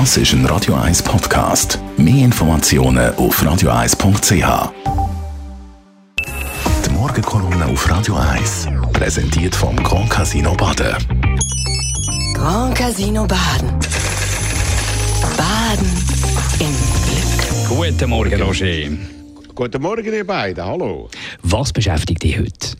Das ist ein Radio 1 Podcast. Mehr Informationen auf radio1.ch. Die Morgenkolumne auf Radio 1 präsentiert vom Grand Casino Baden. Grand Casino Baden. Baden im Glück. Guten Morgen, Roger. Guten Morgen, ihr beiden. Hallo. Was beschäftigt dich heute?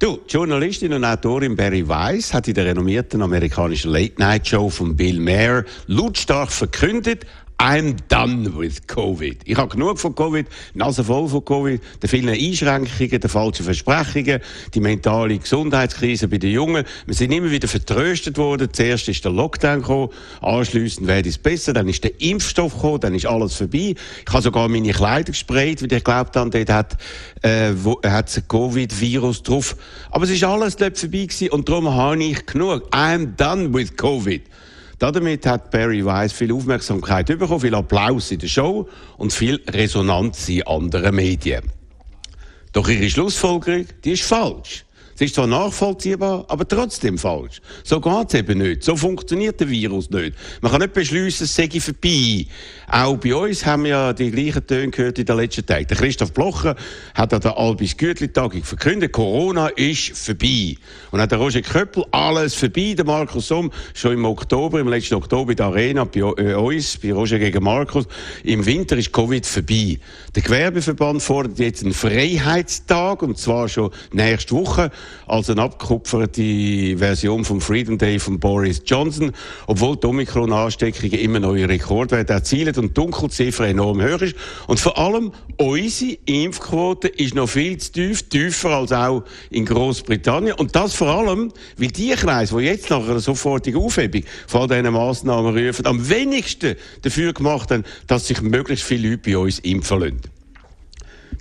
Du, Journalistin und Autorin Barry Weiss hat in der renommierten amerikanischen Late-Night-Show von Bill Maher lautstark verkündet, I'm done with Covid. Ich habe genug von Covid, Nase voll von Covid, den vielen Einschränkungen, den falschen Versprechungen, die mentale Gesundheitskrise bei den Jungen. Wir sind immer wieder vertröstet worden. Zuerst ist der Lockdown gekommen, anschliessend werde es besser, dann ist der Impfstoff gekommen, dann ist alles vorbei. Ich habe sogar meine Kleider gesprayt, weil ich glaubt habe, dort hat, äh, hat ein Covid-Virus drauf. Aber es ist alles dort vorbei gewesen und darum habe ich genug. I'm done with Covid. Damit hat Barry Weiss viel Aufmerksamkeit bekommen, viel Applaus in der Show und viel Resonanz in anderen Medien. Doch ihre Schlussfolgerung, die ist falsch. Sie ist zwar nachvollziehbar, aber trotzdem falsch. So geht's eben nicht. So funktioniert der Virus nicht. Man kann nicht beschließen, es sei vorbei. Auch bei uns haben wir ja die gleichen Töne gehört in den letzten Tagen. Der Christoph Blocher hat an der Albis Gütli-Tagung verkündet, Corona ist vorbei. Und hat der Roger Köppel, alles vorbei. Der Markus Somm, schon im Oktober, im letzten Oktober in der Arena bei äh, uns, bei Roger gegen Markus. Im Winter ist Covid vorbei. Der Gewerbeverband fordert jetzt einen Freiheitstag, und zwar schon nächste Woche als eine abgekupferte Version vom Freedom Day von Boris Johnson, obwohl die Omikron-Ansteckungen immer neue Rekordwerte erzielen und die Dunkelziffer enorm hoch ist. Und vor allem unsere Impfquote ist noch viel zu tief, tiefer als auch in Großbritannien. Und das vor allem, weil die Kreise, die jetzt nach einer sofortigen Aufhebung von diesen Massnahmen rufen, am wenigsten dafür gemacht haben, dass sich möglichst viele Leute bei uns impfen lassen.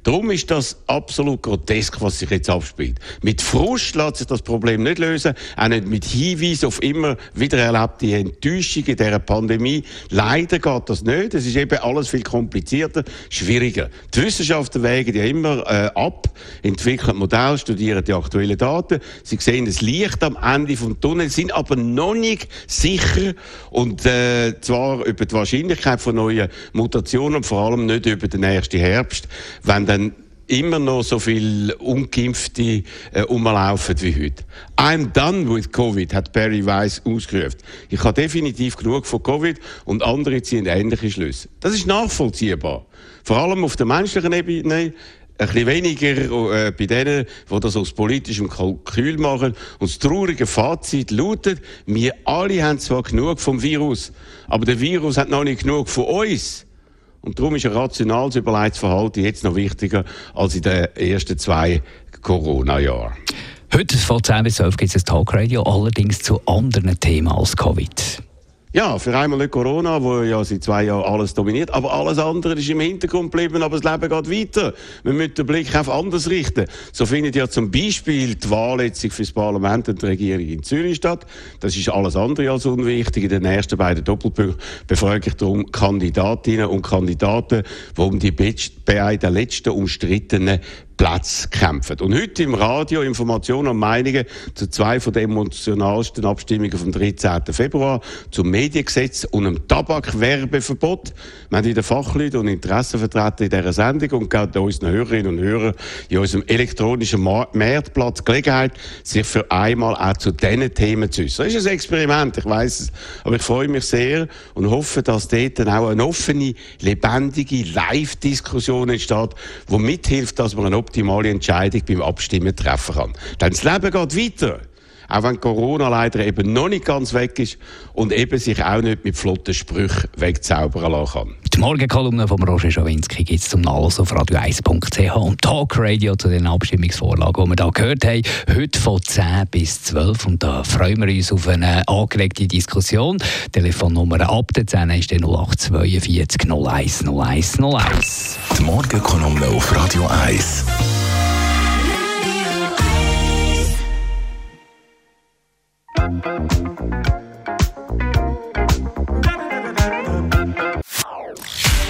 Darum ist das absolut grotesk, was sich jetzt abspielt. Mit Frust lässt sich das Problem nicht lösen, auch nicht mit Hinweisen auf immer wieder erlebte Enttäuschung in dieser Pandemie. Leider geht das nicht. Es ist eben alles viel komplizierter, schwieriger. Die Wissenschaftler wägen ja immer äh, ab, entwickeln Modelle, studieren die aktuellen Daten. Sie sehen das Licht am Ende vom Tunnel, sind aber noch nicht sicher und äh, zwar über die Wahrscheinlichkeit von neuen Mutationen und vor allem nicht über den nächsten Herbst, wenn dann immer noch so viele Ungeimpfte äh, rumlaufen wie heute. I'm done with Covid, hat Barry Weiss ausgerufen. Ich habe definitiv genug von Covid und andere ziehen ähnliche Schlüsse. Das ist nachvollziehbar. Vor allem auf der menschlichen Ebene, ein bisschen weniger äh, bei denen, die das aus politischem Kalkül machen. Und das traurige Fazit lautet, wir alle haben zwar genug vom Virus, aber der Virus hat noch nicht genug von uns. Und darum ist ein rationales, überlegtes Verhalten jetzt noch wichtiger als in den ersten zwei Corona-Jahren. Heute von 10 bis 12 gibt es ein Talkradio, allerdings zu anderen Themen als Covid. Ja, für einmal nicht Corona, wo ja seit zwei Jahren alles dominiert, aber alles andere ist im Hintergrund geblieben, aber das Leben geht weiter. Wir müssen den Blick auf anders richten. So findet ja zum Beispiel die Wahl jetzt für das Parlament und die Regierung in Zürich statt. Das ist alles andere als unwichtig. In den ersten beiden Doppelpunkten befrage ich darum Kandidatinnen und Kandidaten, die um die beiden letzten umstrittenen Platz kämpfen. Und heute im Radio Informationen und Meinungen zu zwei von den emotionalsten Abstimmungen vom 13. Februar zum Mediengesetz und einem Tabakwerbeverbot. Wir haben in den Fachleuten und Interessenvertretern in dieser Sendung und gerade unseren Hörerinnen und Hörern in unserem elektronischen Marktplatz Gelegenheit, sich für einmal auch zu diesen Themen zu äußern. Das ist ein Experiment, ich weiß es, aber ich freue mich sehr und hoffe, dass dort dann auch eine offene, lebendige Live-Diskussion entsteht, die mithilft, dass man eine optimale Entscheidung beim Abstimmen treffen kann. Denn das Leben geht weiter. Auch wenn Corona leider eben noch nicht ganz weg ist und eben sich auch nicht mit flotten Sprüchen wegzaubern lassen kann. Die Morgenkolumne von Roger Schawinski gibt es zum Nachlesen auf radio1.ch und Talkradio zu den Abstimmungsvorlagen, die wir hier gehört haben. Heute von 10 bis 12 und da freuen wir uns auf eine angeregte Diskussion. Telefonnummer ab der 10 ist 0842 01 01 01. Die Morgenkolumne auf Radio 1.